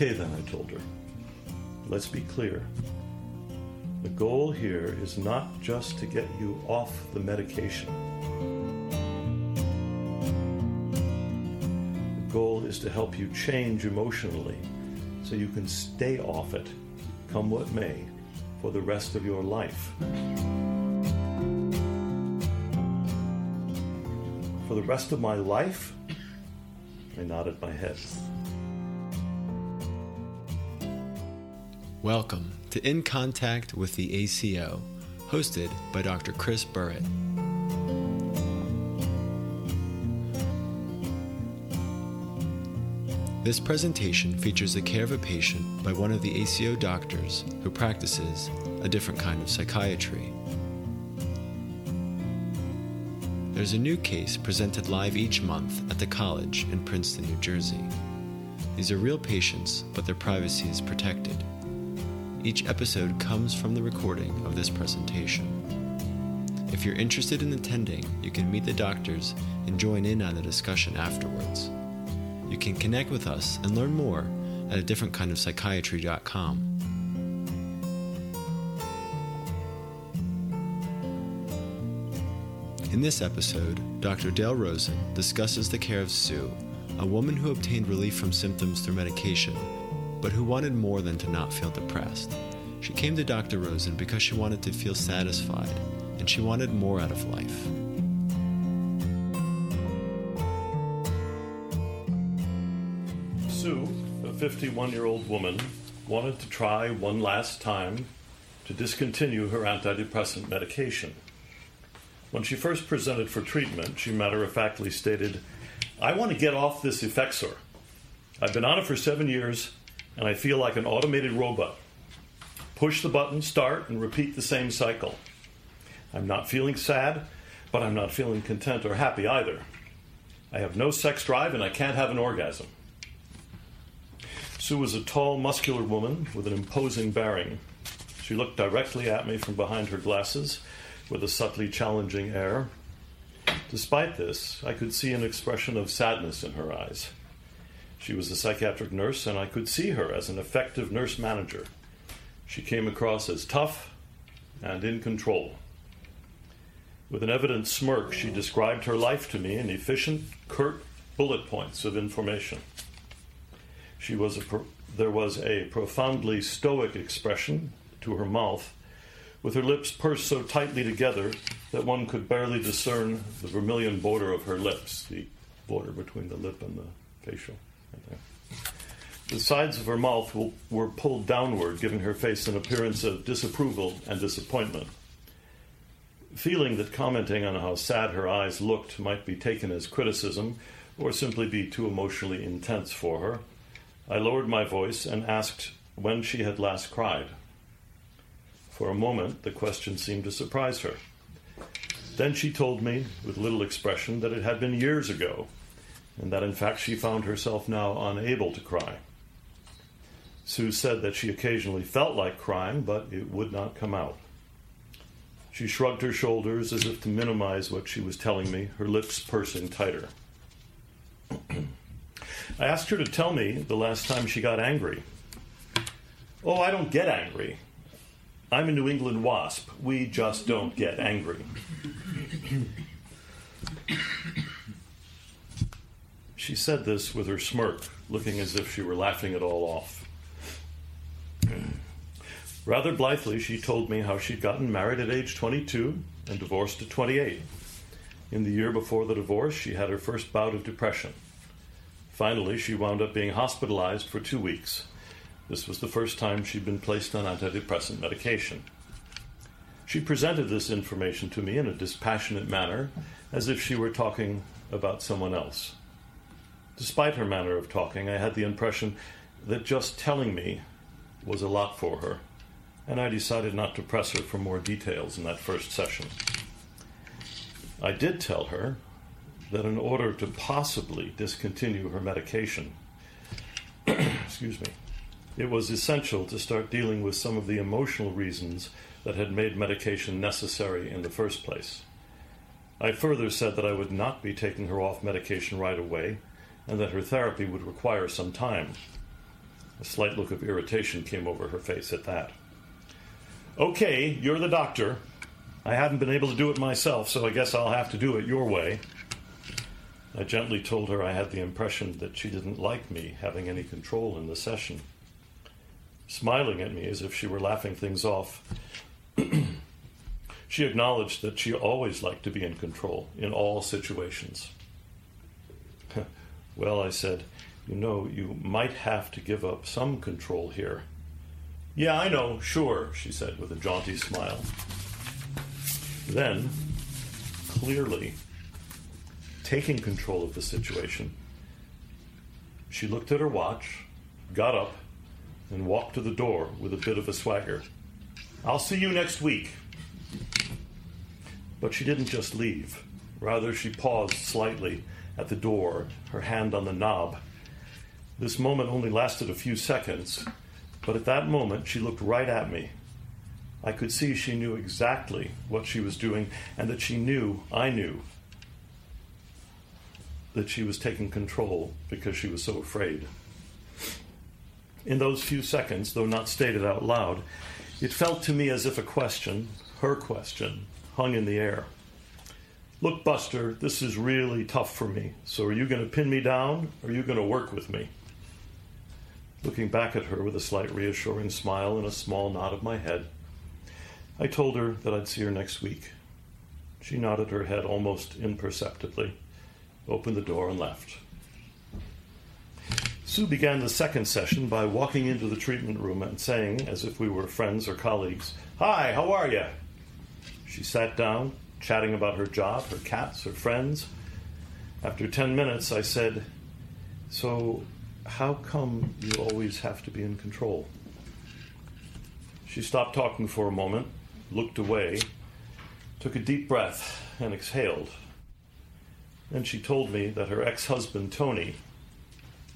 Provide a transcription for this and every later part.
Okay, then, I told her. Let's be clear. The goal here is not just to get you off the medication. The goal is to help you change emotionally so you can stay off it, come what may, for the rest of your life. For the rest of my life? I nodded my head. Welcome to In Contact with the ACO, hosted by Dr. Chris Burritt. This presentation features the care of a patient by one of the ACO doctors who practices a different kind of psychiatry. There's a new case presented live each month at the college in Princeton, New Jersey. These are real patients, but their privacy is protected. Each episode comes from the recording of this presentation. If you're interested in attending, you can meet the doctors and join in on the discussion afterwards. You can connect with us and learn more at a different kind of psychiatry.com. In this episode, Dr. Dale Rosin discusses the care of Sue, a woman who obtained relief from symptoms through medication, but who wanted more than to not feel depressed. She came to Dr. Rosin because she wanted to feel satisfied and she wanted more out of life. Sue, a 51 year old woman, wanted to try one last time to discontinue her antidepressant medication. When she first presented for treatment, she matter of factly stated, I want to get off this Effexor. I've been on it for seven years, and I feel like an automated robot. Push the button, start, and repeat the same cycle. I'm not feeling sad, but I'm not feeling content or happy either. I have no sex drive, and I can't have an orgasm. Sue was a tall, muscular woman with an imposing bearing. She looked directly at me from behind her glasses with a subtly challenging air. Despite this, I could see an expression of sadness in her eyes. She was a psychiatric nurse, and I could see her as an effective nurse manager. She came across as tough and in control. With an evident smirk, she described her life to me in efficient, curt bullet points of information. She was pro- there was a profoundly stoic expression to her mouth, with her lips pursed so tightly together that one could barely discern the vermilion border of her lips, the border between the lip and the facial. The sides of her mouth were pulled downward, giving her face an appearance of disapproval and disappointment. Feeling that commenting on how sad her eyes looked might be taken as criticism or simply be too emotionally intense for her, I lowered my voice and asked when she had last cried. For a moment, the question seemed to surprise her. Then she told me, with little expression, that it had been years ago, and that in fact she found herself now unable to cry. Sue said that she occasionally felt like crying, but it would not come out. She shrugged her shoulders as if to minimize what she was telling me, her lips pursing tighter. I asked her to tell me the last time she got angry. Oh, I don't get angry. I'm a New England wasp. We just don't get angry. She said this with her smirk, looking as if she were laughing it all off. Rather blithely, she told me how she'd gotten married at age 22 and divorced at 28. In the year before the divorce, she had her first bout of depression. Finally, she wound up being hospitalized for two weeks. This was the first time she'd been placed on antidepressant medication. She presented this information to me in a dispassionate manner, as if she were talking about someone else. Despite her manner of talking, I had the impression that just telling me was a lot for her, and I decided not to press her for more details in that first session. I did tell her that in order to possibly discontinue her medication, excuse me, it was essential to start dealing with some of the emotional reasons that had made medication necessary in the first place. I further said that I would not be taking her off medication right away and that her therapy would require some time. A slight look of irritation came over her face at that. Okay, you're the doctor. I haven't been able to do it myself, so I guess I'll have to do it your way. I gently told her I had the impression that she didn't like me having any control in the session. Smiling at me as if she were laughing things off, she acknowledged that she always liked to be in control in all situations. Well, I said, you know, you might have to give up some control here. Yeah, I know, sure, she said with a jaunty smile. Then, clearly, taking control of the situation, she looked at her watch, got up, and walked to the door with a bit of a swagger. I'll see you next week. But she didn't just leave. Rather, she paused slightly at the door, her hand on the knob. This moment only lasted a few seconds, but at that moment she looked right at me. I could see she knew exactly what she was doing and that she knew I knew that she was taking control because she was so afraid. In those few seconds, though not stated out loud, it felt to me as if a question, her question, hung in the air. Look, Buster, this is really tough for me. So are you going to pin me down or are you going to work with me? Looking back at her with a slight reassuring smile and a small nod of my head, I told her that I'd see her next week. She nodded her head almost imperceptibly, opened the door, and left. Sue began the second session by walking into the treatment room and saying, as if we were friends or colleagues, Hi, how are you? She sat down, chatting about her job, her cats, her friends. After 10 minutes, I said, So, how come you always have to be in control? She stopped talking for a moment, looked away, took a deep breath, and exhaled. Then she told me that her ex husband, Tony,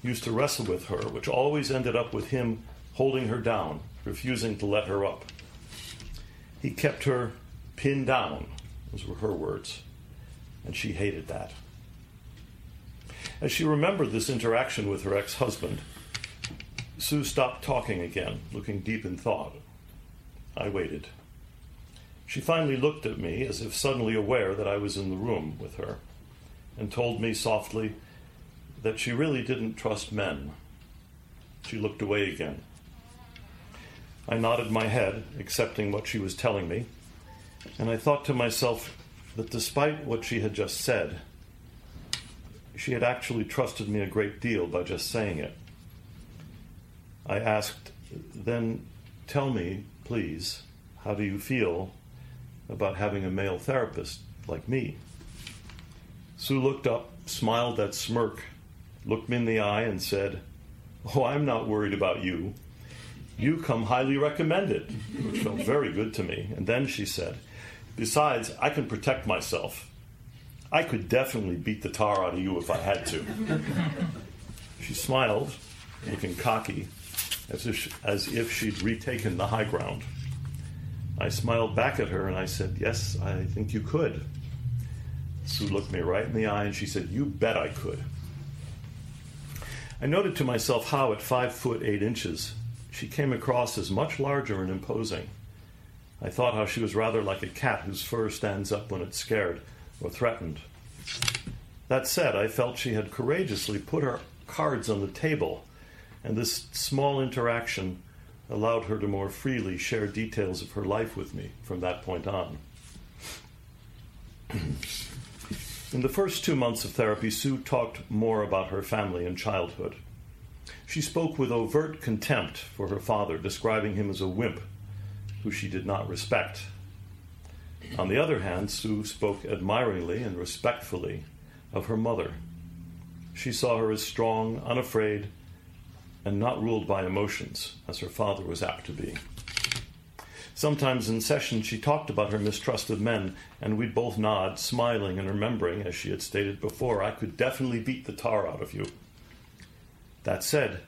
used to wrestle with her, which always ended up with him holding her down, refusing to let her up. He kept her pinned down, those were her words, and she hated that. As she remembered this interaction with her ex husband, Sue stopped talking again, looking deep in thought. I waited. She finally looked at me as if suddenly aware that I was in the room with her, and told me softly, that she really didn't trust men. She looked away again. I nodded my head, accepting what she was telling me, and I thought to myself that despite what she had just said, she had actually trusted me a great deal by just saying it. I asked, Then tell me, please, how do you feel about having a male therapist like me? Sue looked up, smiled that smirk looked me in the eye and said, Oh, I'm not worried about you. You come highly recommended, which felt very good to me. And then she said, Besides, I can protect myself. I could definitely beat the tar out of you if I had to. she smiled, looking cocky, as if, she, as if she'd retaken the high ground. I smiled back at her and I said, Yes, I think you could. Sue looked me right in the eye and she said, You bet I could. I noted to myself how, at five foot eight inches, she came across as much larger and imposing. I thought how she was rather like a cat whose fur stands up when it's scared or threatened. That said, I felt she had courageously put her cards on the table, and this small interaction allowed her to more freely share details of her life with me from that point on. In the first two months of therapy, Sue talked more about her family and childhood. She spoke with overt contempt for her father, describing him as a wimp who she did not respect. On the other hand, Sue spoke admiringly and respectfully of her mother. She saw her as strong, unafraid, and not ruled by emotions, as her father was apt to be. Sometimes in session, she talked about her mistrust of men, and we'd both nod, smiling and remembering, as she had stated before, I could definitely beat the tar out of you. That said,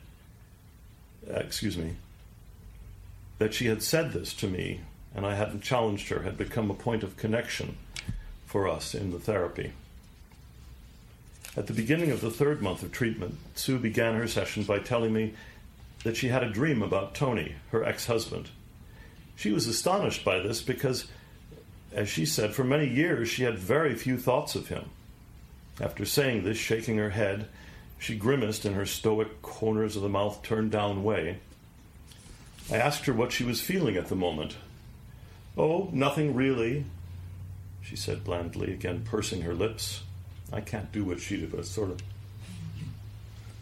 excuse me, that she had said this to me and I hadn't challenged her had become a point of connection for us in the therapy. At the beginning of the third month of treatment, Sue began her session by telling me that she had a dream about Tony, her ex husband. She was astonished by this because, as she said, for many years she had very few thoughts of him. After saying this, shaking her head, she grimaced in her stoic corners of the mouth turned down way. I asked her what she was feeling at the moment. Oh, nothing really, she said blandly, again pursing her lips. I can't do what she did, but sort of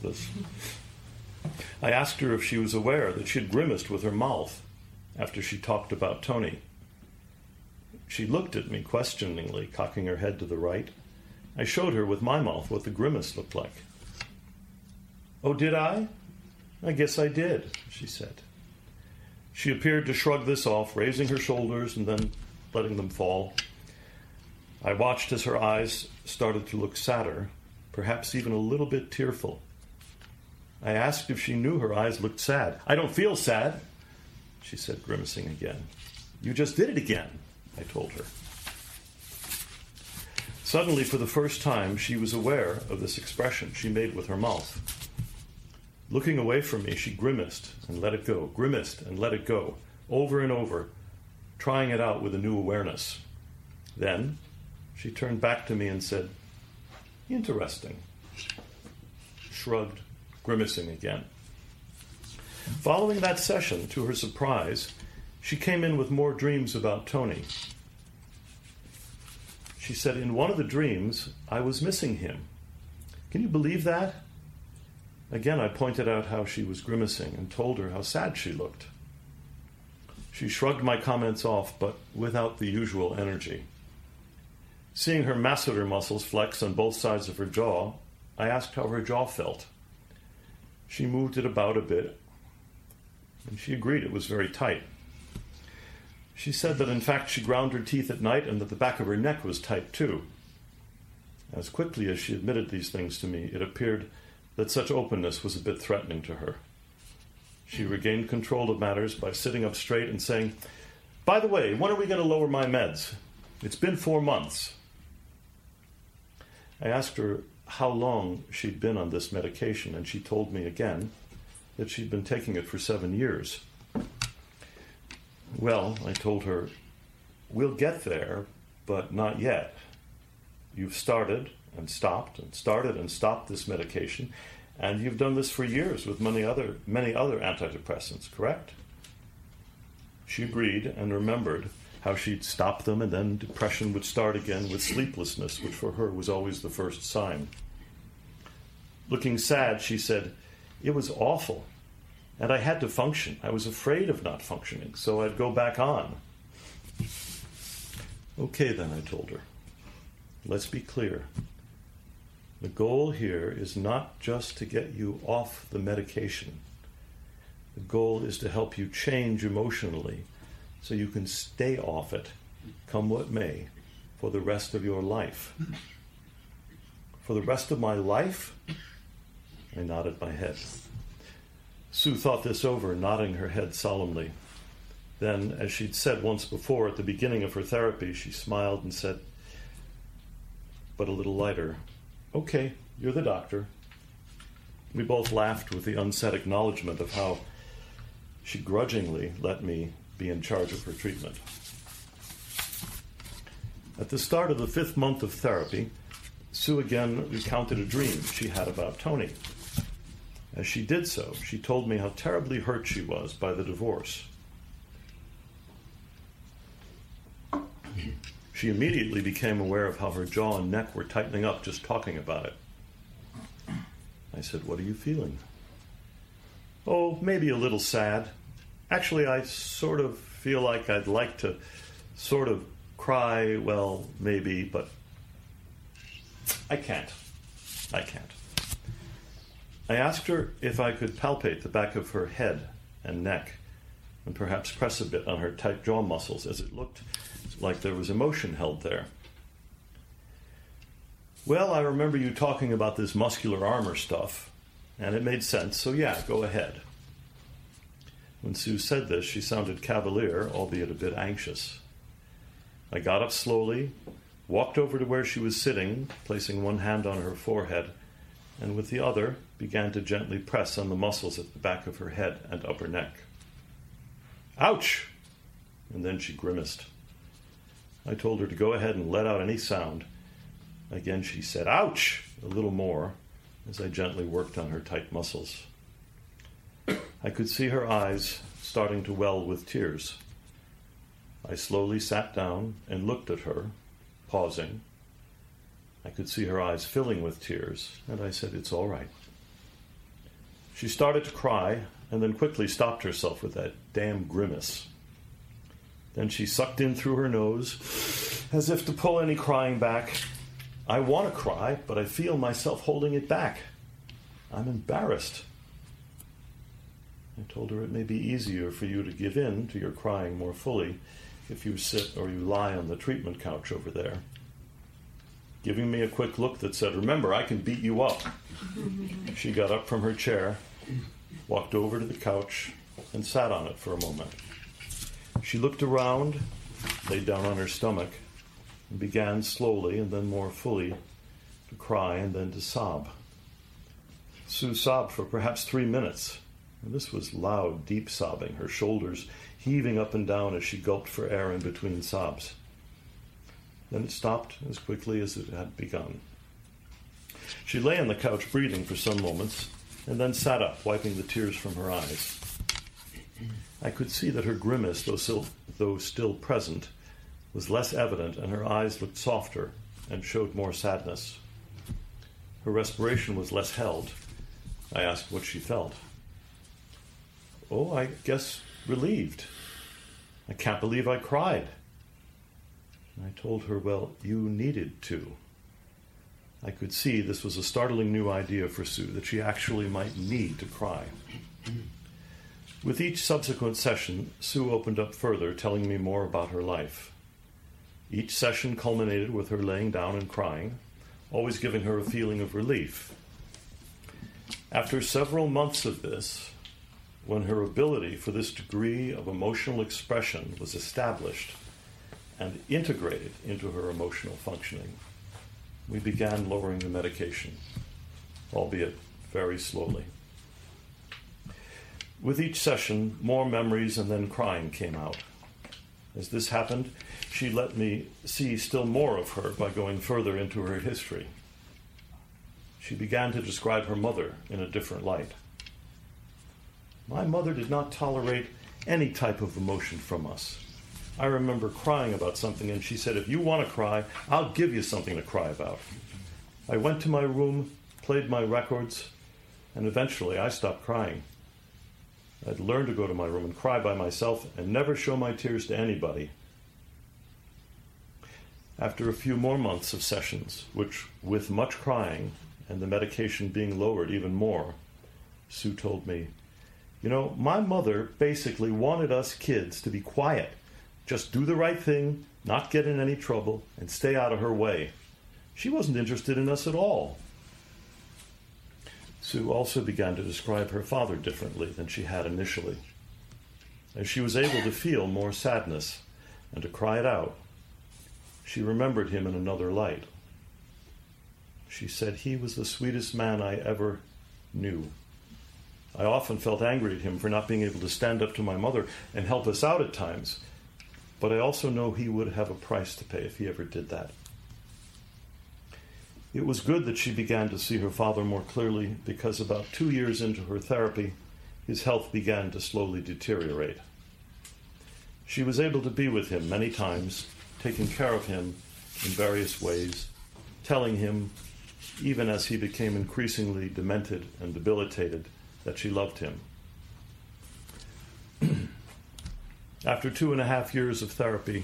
this. I asked her if she was aware that she had grimaced with her mouth after she talked about Tony. She looked at me questioningly, cocking her head to the right. I showed her with my mouth what the grimace looked like. Oh, did I? I guess I did, she said. She appeared to shrug this off, raising her shoulders and then letting them fall. I watched as her eyes started to look sadder, perhaps even a little bit tearful. I asked if she knew her eyes looked sad. I don't feel sad, she said, grimacing again. You just did it again, I told her. Suddenly, for the first time, she was aware of this expression she made with her mouth. Looking away from me, she grimaced and let it go, grimaced and let it go, over and over, trying it out with a new awareness. Then she turned back to me and said, Interesting. Shrugged, grimacing again. Following that session, to her surprise, she came in with more dreams about Tony. She said, In one of the dreams, I was missing him. Can you believe that? Again, I pointed out how she was grimacing and told her how sad she looked. She shrugged my comments off, but without the usual energy. Seeing her masseter muscles flex on both sides of her jaw, I asked how her jaw felt. She moved it about a bit, and she agreed it was very tight. She said that in fact she ground her teeth at night and that the back of her neck was tight too. As quickly as she admitted these things to me, it appeared that such openness was a bit threatening to her. She regained control of matters by sitting up straight and saying, By the way, when are we going to lower my meds? It's been four months. I asked her how long she'd been on this medication, and she told me again that she'd been taking it for seven years. Well, I told her, we'll get there, but not yet. You've started and stopped and started and stopped this medication, and you've done this for years with many other many other antidepressants, correct? She agreed and remembered how she'd stop them and then depression would start again with sleeplessness, which for her was always the first sign. Looking sad, she said, It was awful, and I had to function. I was afraid of not functioning, so I'd go back on. Okay, then, I told her. Let's be clear. The goal here is not just to get you off the medication. The goal is to help you change emotionally so you can stay off it, come what may, for the rest of your life. For the rest of my life? I nodded my head. Sue thought this over, nodding her head solemnly. Then, as she'd said once before at the beginning of her therapy, she smiled and said, but a little lighter, Okay, you're the doctor. We both laughed with the unsaid acknowledgement of how she grudgingly let me be in charge of her treatment. At the start of the fifth month of therapy, Sue again recounted a dream she had about Tony. As she did so, she told me how terribly hurt she was by the divorce. She immediately became aware of how her jaw and neck were tightening up just talking about it. I said, What are you feeling? Oh, maybe a little sad. Actually, I sort of feel like I'd like to sort of cry, well, maybe, but I can't. I can't. I asked her if I could palpate the back of her head and neck and perhaps press a bit on her tight jaw muscles as it looked like there was emotion held there. Well, I remember you talking about this muscular armor stuff, and it made sense, so yeah, go ahead. When Sue said this, she sounded cavalier, albeit a bit anxious. I got up slowly, walked over to where she was sitting, placing one hand on her forehead, and with the other began to gently press on the muscles at the back of her head and upper neck. Ouch! And then she grimaced. I told her to go ahead and let out any sound. Again, she said, Ouch! a little more as I gently worked on her tight muscles. I could see her eyes starting to well with tears. I slowly sat down and looked at her, pausing. I could see her eyes filling with tears, and I said, It's all right. She started to cry and then quickly stopped herself with that damn grimace. Then she sucked in through her nose as if to pull any crying back. I want to cry, but I feel myself holding it back. I'm embarrassed. I told her it may be easier for you to give in to your crying more fully if you sit or you lie on the treatment couch over there. Giving me a quick look that said, Remember, I can beat you up. she got up from her chair, walked over to the couch, and sat on it for a moment. She looked around, laid down on her stomach, and began slowly and then more fully to cry and then to sob. Sue sobbed for perhaps three minutes. And this was loud, deep sobbing, her shoulders heaving up and down as she gulped for air in between sobs. Then it stopped as quickly as it had begun. She lay on the couch breathing for some moments, and then sat up, wiping the tears from her eyes. I could see that her grimace, though still, though still present, was less evident, and her eyes looked softer and showed more sadness. Her respiration was less held. I asked what she felt. Oh, I guess relieved. I can't believe I cried. I told her, Well, you needed to. I could see this was a startling new idea for Sue, that she actually might need to cry. With each subsequent session, Sue opened up further, telling me more about her life. Each session culminated with her laying down and crying, always giving her a feeling of relief. After several months of this, when her ability for this degree of emotional expression was established and integrated into her emotional functioning, we began lowering the medication, albeit very slowly. With each session, more memories and then crying came out. As this happened, she let me see still more of her by going further into her history. She began to describe her mother in a different light. My mother did not tolerate any type of emotion from us. I remember crying about something, and she said, If you want to cry, I'll give you something to cry about. I went to my room, played my records, and eventually I stopped crying. I'd learned to go to my room and cry by myself and never show my tears to anybody. After a few more months of sessions, which, with much crying and the medication being lowered even more, Sue told me, You know, my mother basically wanted us kids to be quiet just do the right thing, not get in any trouble, and stay out of her way. She wasn't interested in us at all. Sue also began to describe her father differently than she had initially. As she was able to feel more sadness and to cry it out, she remembered him in another light. She said he was the sweetest man I ever knew. I often felt angry at him for not being able to stand up to my mother and help us out at times but I also know he would have a price to pay if he ever did that. It was good that she began to see her father more clearly because about two years into her therapy, his health began to slowly deteriorate. She was able to be with him many times, taking care of him in various ways, telling him, even as he became increasingly demented and debilitated, that she loved him. After two and a half years of therapy,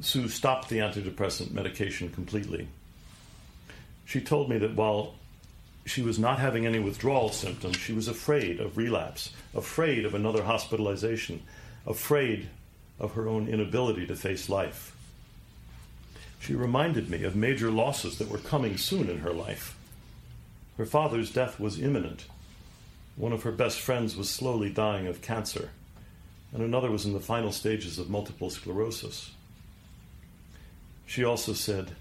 Sue stopped the antidepressant medication completely. She told me that while she was not having any withdrawal symptoms, she was afraid of relapse, afraid of another hospitalization, afraid of her own inability to face life. She reminded me of major losses that were coming soon in her life. Her father's death was imminent. One of her best friends was slowly dying of cancer and another was in the final stages of multiple sclerosis. She also said,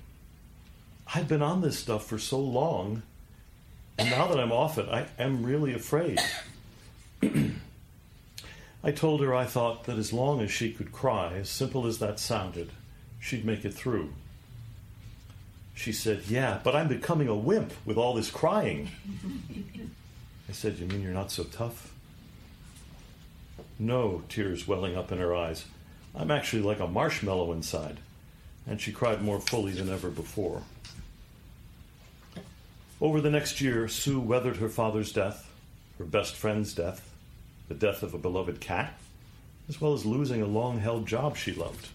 I've been on this stuff for so long, And now that I'm off it, I am really afraid. I told her I thought that as long as she could cry, as simple as that sounded, she'd make it through. She said, Yeah, but I'm becoming a wimp with all this crying. I said, You mean you're not so tough? No, tears welling up in her eyes. I'm actually like a marshmallow inside. And she cried more fully than ever before. Over the next year, Sue weathered her father's death, her best friend's death, the death of a beloved cat, as well as losing a long held job she loved.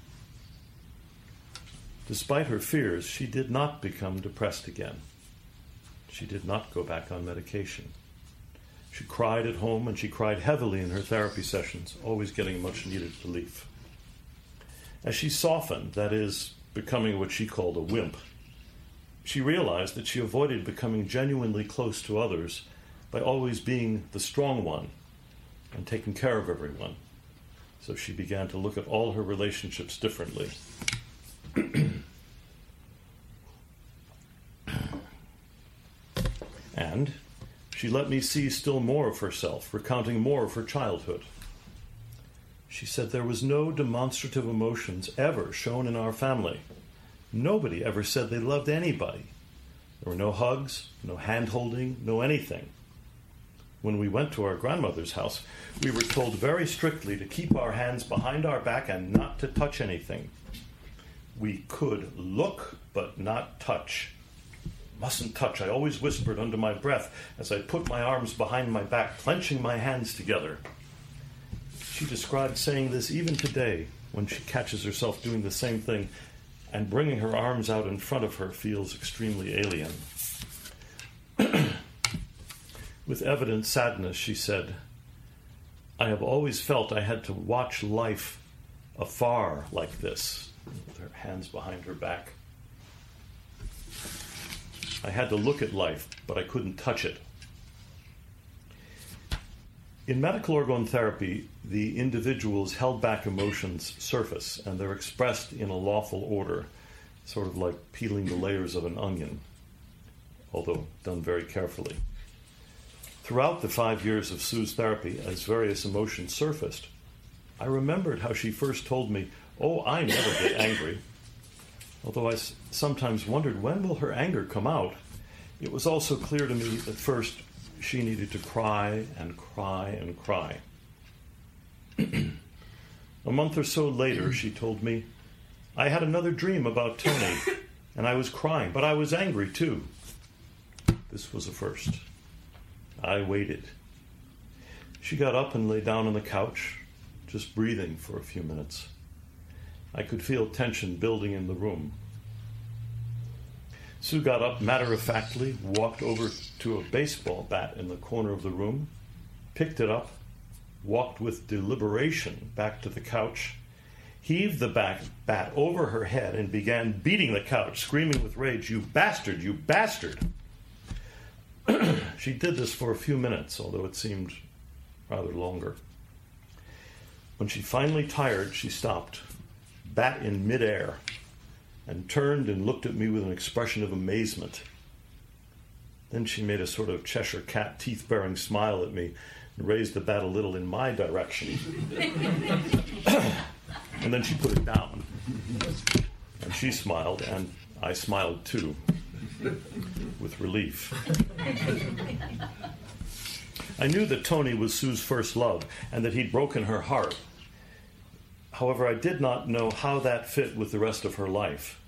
Despite her fears, she did not become depressed again. She did not go back on medication. She cried at home and she cried heavily in her therapy sessions, always getting much needed relief. As she softened, that is, becoming what she called a wimp, she realized that she avoided becoming genuinely close to others by always being the strong one and taking care of everyone. So she began to look at all her relationships differently. and she let me see still more of herself, recounting more of her childhood. She said there was no demonstrative emotions ever shown in our family. Nobody ever said they loved anybody. There were no hugs, no hand holding, no anything. When we went to our grandmother's house, we were told very strictly to keep our hands behind our back and not to touch anything. We could look, but not touch. Mustn't touch, I always whispered under my breath as I put my arms behind my back, clenching my hands together. She described saying this even today when she catches herself doing the same thing and bringing her arms out in front of her feels extremely alien. With evident sadness, she said, I have always felt I had to watch life afar like this, with her hands behind her back. I had to look at life, but I couldn't touch it. In medical orgone therapy, the individual's held back emotions surface and they're expressed in a lawful order, sort of like peeling the layers of an onion, although done very carefully. Throughout the five years of Sue's therapy, as various emotions surfaced, I remembered how she first told me, Oh, I never get angry. Although I sometimes wondered when will her anger come out, it was also clear to me at first she needed to cry and cry and cry. a month or so later, she told me, I had another dream about Tony, and I was crying, but I was angry too. This was a first. I waited. She got up and lay down on the couch, just breathing for a few minutes. I could feel tension building in the room. Sue got up matter of factly, walked over to a baseball bat in the corner of the room, picked it up, walked with deliberation back to the couch, heaved the back, bat over her head, and began beating the couch, screaming with rage, You bastard! You bastard! she did this for a few minutes, although it seemed rather longer. When she finally tired, she stopped, bat in midair, and turned and looked at me with an expression of amazement. Then she made a sort of Cheshire cat teeth baring smile at me and raised the bat a little in my direction. and then she put it down. And she smiled, and I smiled too, with relief. I knew that Tony was Sue's first love and that he'd broken her heart. However, I did not know how that fit with the rest of her life.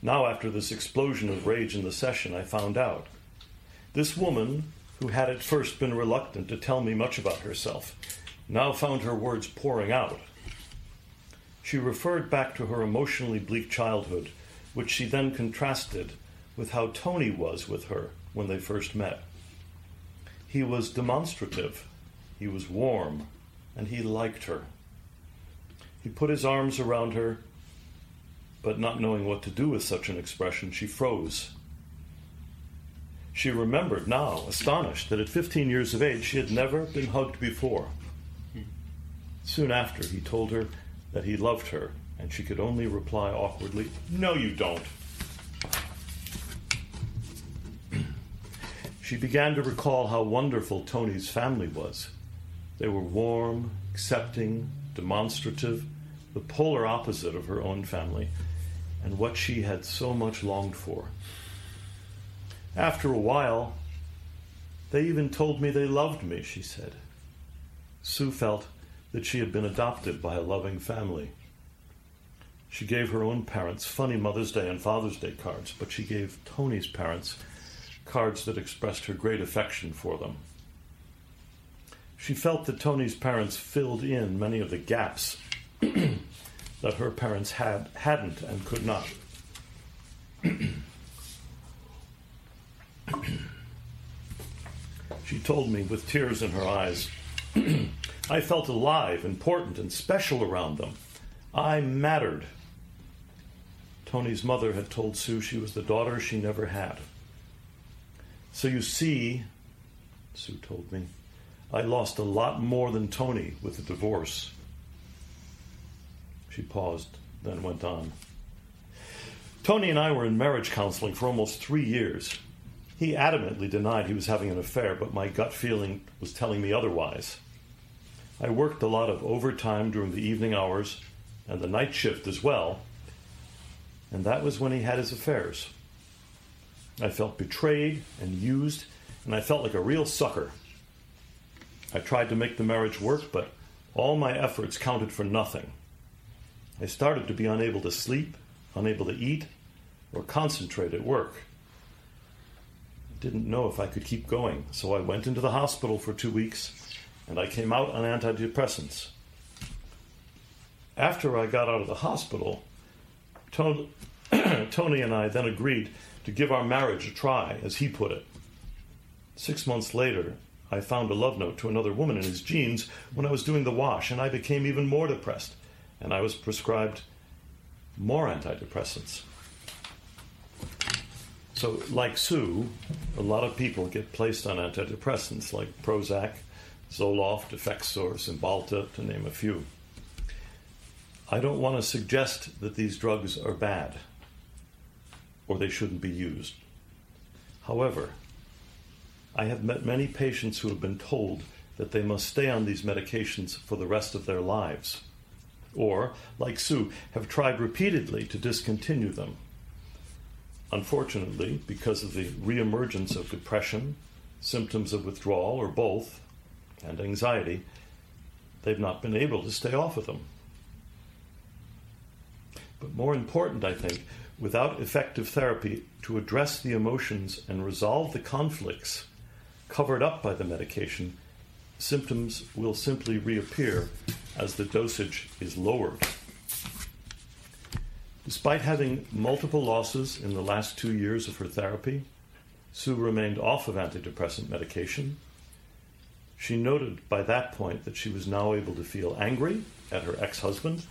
Now, after this explosion of rage in the session, I found out. This woman, who had at first been reluctant to tell me much about herself, now found her words pouring out. She referred back to her emotionally bleak childhood, which she then contrasted with how Tony was with her when they first met. He was demonstrative, he was warm, and he liked her. He put his arms around her, but not knowing what to do with such an expression, she froze. She remembered now, astonished, that at 15 years of age she had never been hugged before. Soon after, he told her that he loved her, and she could only reply awkwardly, No, you don't. She began to recall how wonderful Tony's family was. They were warm, accepting, demonstrative, the polar opposite of her own family, and what she had so much longed for. After a while, they even told me they loved me, she said. Sue felt that she had been adopted by a loving family. She gave her own parents funny Mother's Day and Father's Day cards, but she gave Tony's parents cards that expressed her great affection for them. She felt that Tony's parents filled in many of the gaps that her parents had hadn't and could not. she told me with tears in her eyes, I felt alive, important, and special around them. I mattered. Tony's mother had told Sue she was the daughter she never had. So you see, Sue told me, I lost a lot more than Tony with the divorce. She paused, then went on. Tony and I were in marriage counseling for almost three years. He adamantly denied he was having an affair, but my gut feeling was telling me otherwise. I worked a lot of overtime during the evening hours and the night shift as well, and that was when he had his affairs. I felt betrayed and used, and I felt like a real sucker. I tried to make the marriage work, but all my efforts counted for nothing. I started to be unable to sleep, unable to eat, or concentrate at work. I didn't know if I could keep going, so I went into the hospital for two weeks and I came out on antidepressants. After I got out of the hospital, Tony and I then agreed to give our marriage a try, as he put it. Six months later, I found a love note to another woman in his jeans when I was doing the wash, and I became even more depressed, and I was prescribed more antidepressants. So, like Sue, a lot of people get placed on antidepressants like Prozac, Zoloft, Effexor, Cymbalta, to name a few. I don't want to suggest that these drugs are bad or they shouldn't be used. However, I have met many patients who have been told that they must stay on these medications for the rest of their lives, or, like Sue, have tried repeatedly to discontinue them. Unfortunately, because of the reemergence of depression, symptoms of withdrawal, or both, and anxiety, they've not been able to stay off of them. But more important, I think, without effective therapy to address the emotions and resolve the conflicts covered up by the medication, symptoms will simply reappear as the dosage is lowered. Despite having multiple losses in the last two years of her therapy, Sue remained off of antidepressant medication. She noted by that point that she was now able to feel angry at her ex husband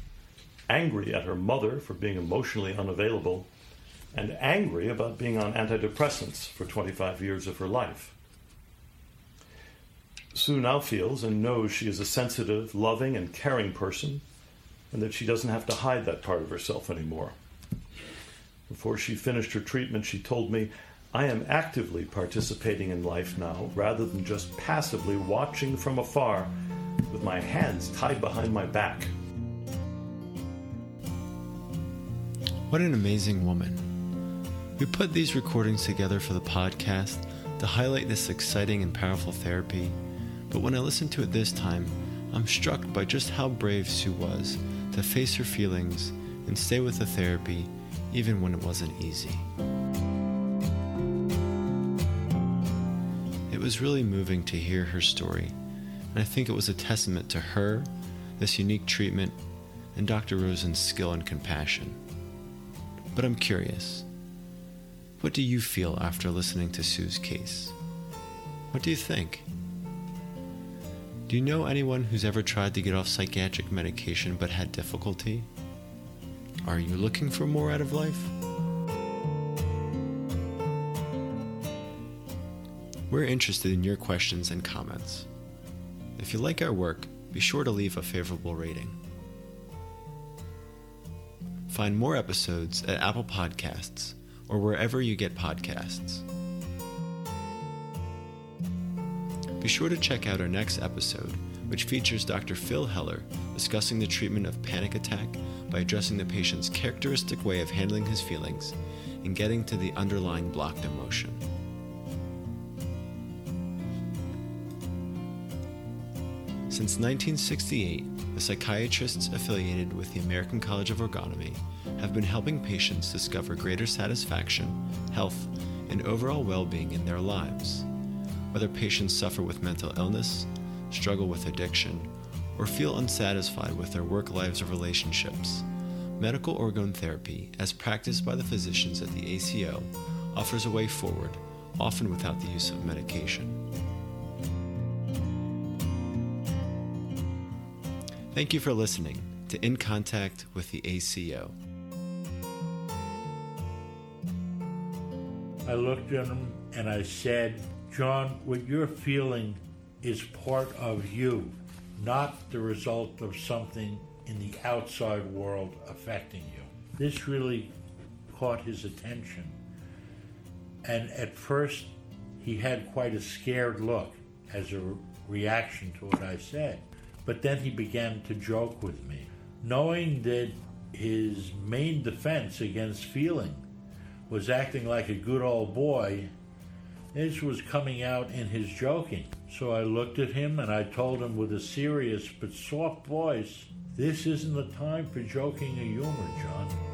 angry at her mother for being emotionally unavailable, and angry about being on antidepressants for 25 years of her life. Sue now feels and knows she is a sensitive, loving, and caring person, and that she doesn't have to hide that part of herself anymore. Before she finished her treatment, she told me, I am actively participating in life now rather than just passively watching from afar with my hands tied behind my back. What an amazing woman. We put these recordings together for the podcast to highlight this exciting and powerful therapy, but when I listen to it this time, I'm struck by just how brave Sue was to face her feelings and stay with the therapy even when it wasn't easy. It was really moving to hear her story, and I think it was a testament to her, this unique treatment, and Dr. Rosin's skill and compassion. But I'm curious. What do you feel after listening to Sue's case? What do you think? Do you know anyone who's ever tried to get off psychiatric medication but had difficulty? Are you looking for more out of life? We're interested in your questions and comments. If you like our work, be sure to leave a favorable rating. Find more episodes at Apple Podcasts or wherever you get podcasts. Be sure to check out our next episode, which features Dr. Phil Heller discussing the treatment of panic attack by addressing the patient's characteristic way of handling his feelings and getting to the underlying blocked emotion. Since 1968, the psychiatrists affiliated with the American College of Orgonomy have been helping patients discover greater satisfaction, health, and overall well being in their lives. Whether patients suffer with mental illness, struggle with addiction, or feel unsatisfied with their work lives or relationships, medical orgone therapy, as practiced by the physicians at the ACO, offers a way forward, often without the use of medication. Thank you for listening to In Contact with the ACO. I looked at him and I said, John, what you're feeling is part of you, not the result of something in the outside world affecting you. This really caught his attention. And at first, he had quite a scared look as a reaction to what I said. But then he began to joke with me, knowing that his main defense against feeling was acting like a good old boy. This was coming out in his joking. So I looked at him and I told him with a serious but soft voice, This isn't the time for joking or humor, John.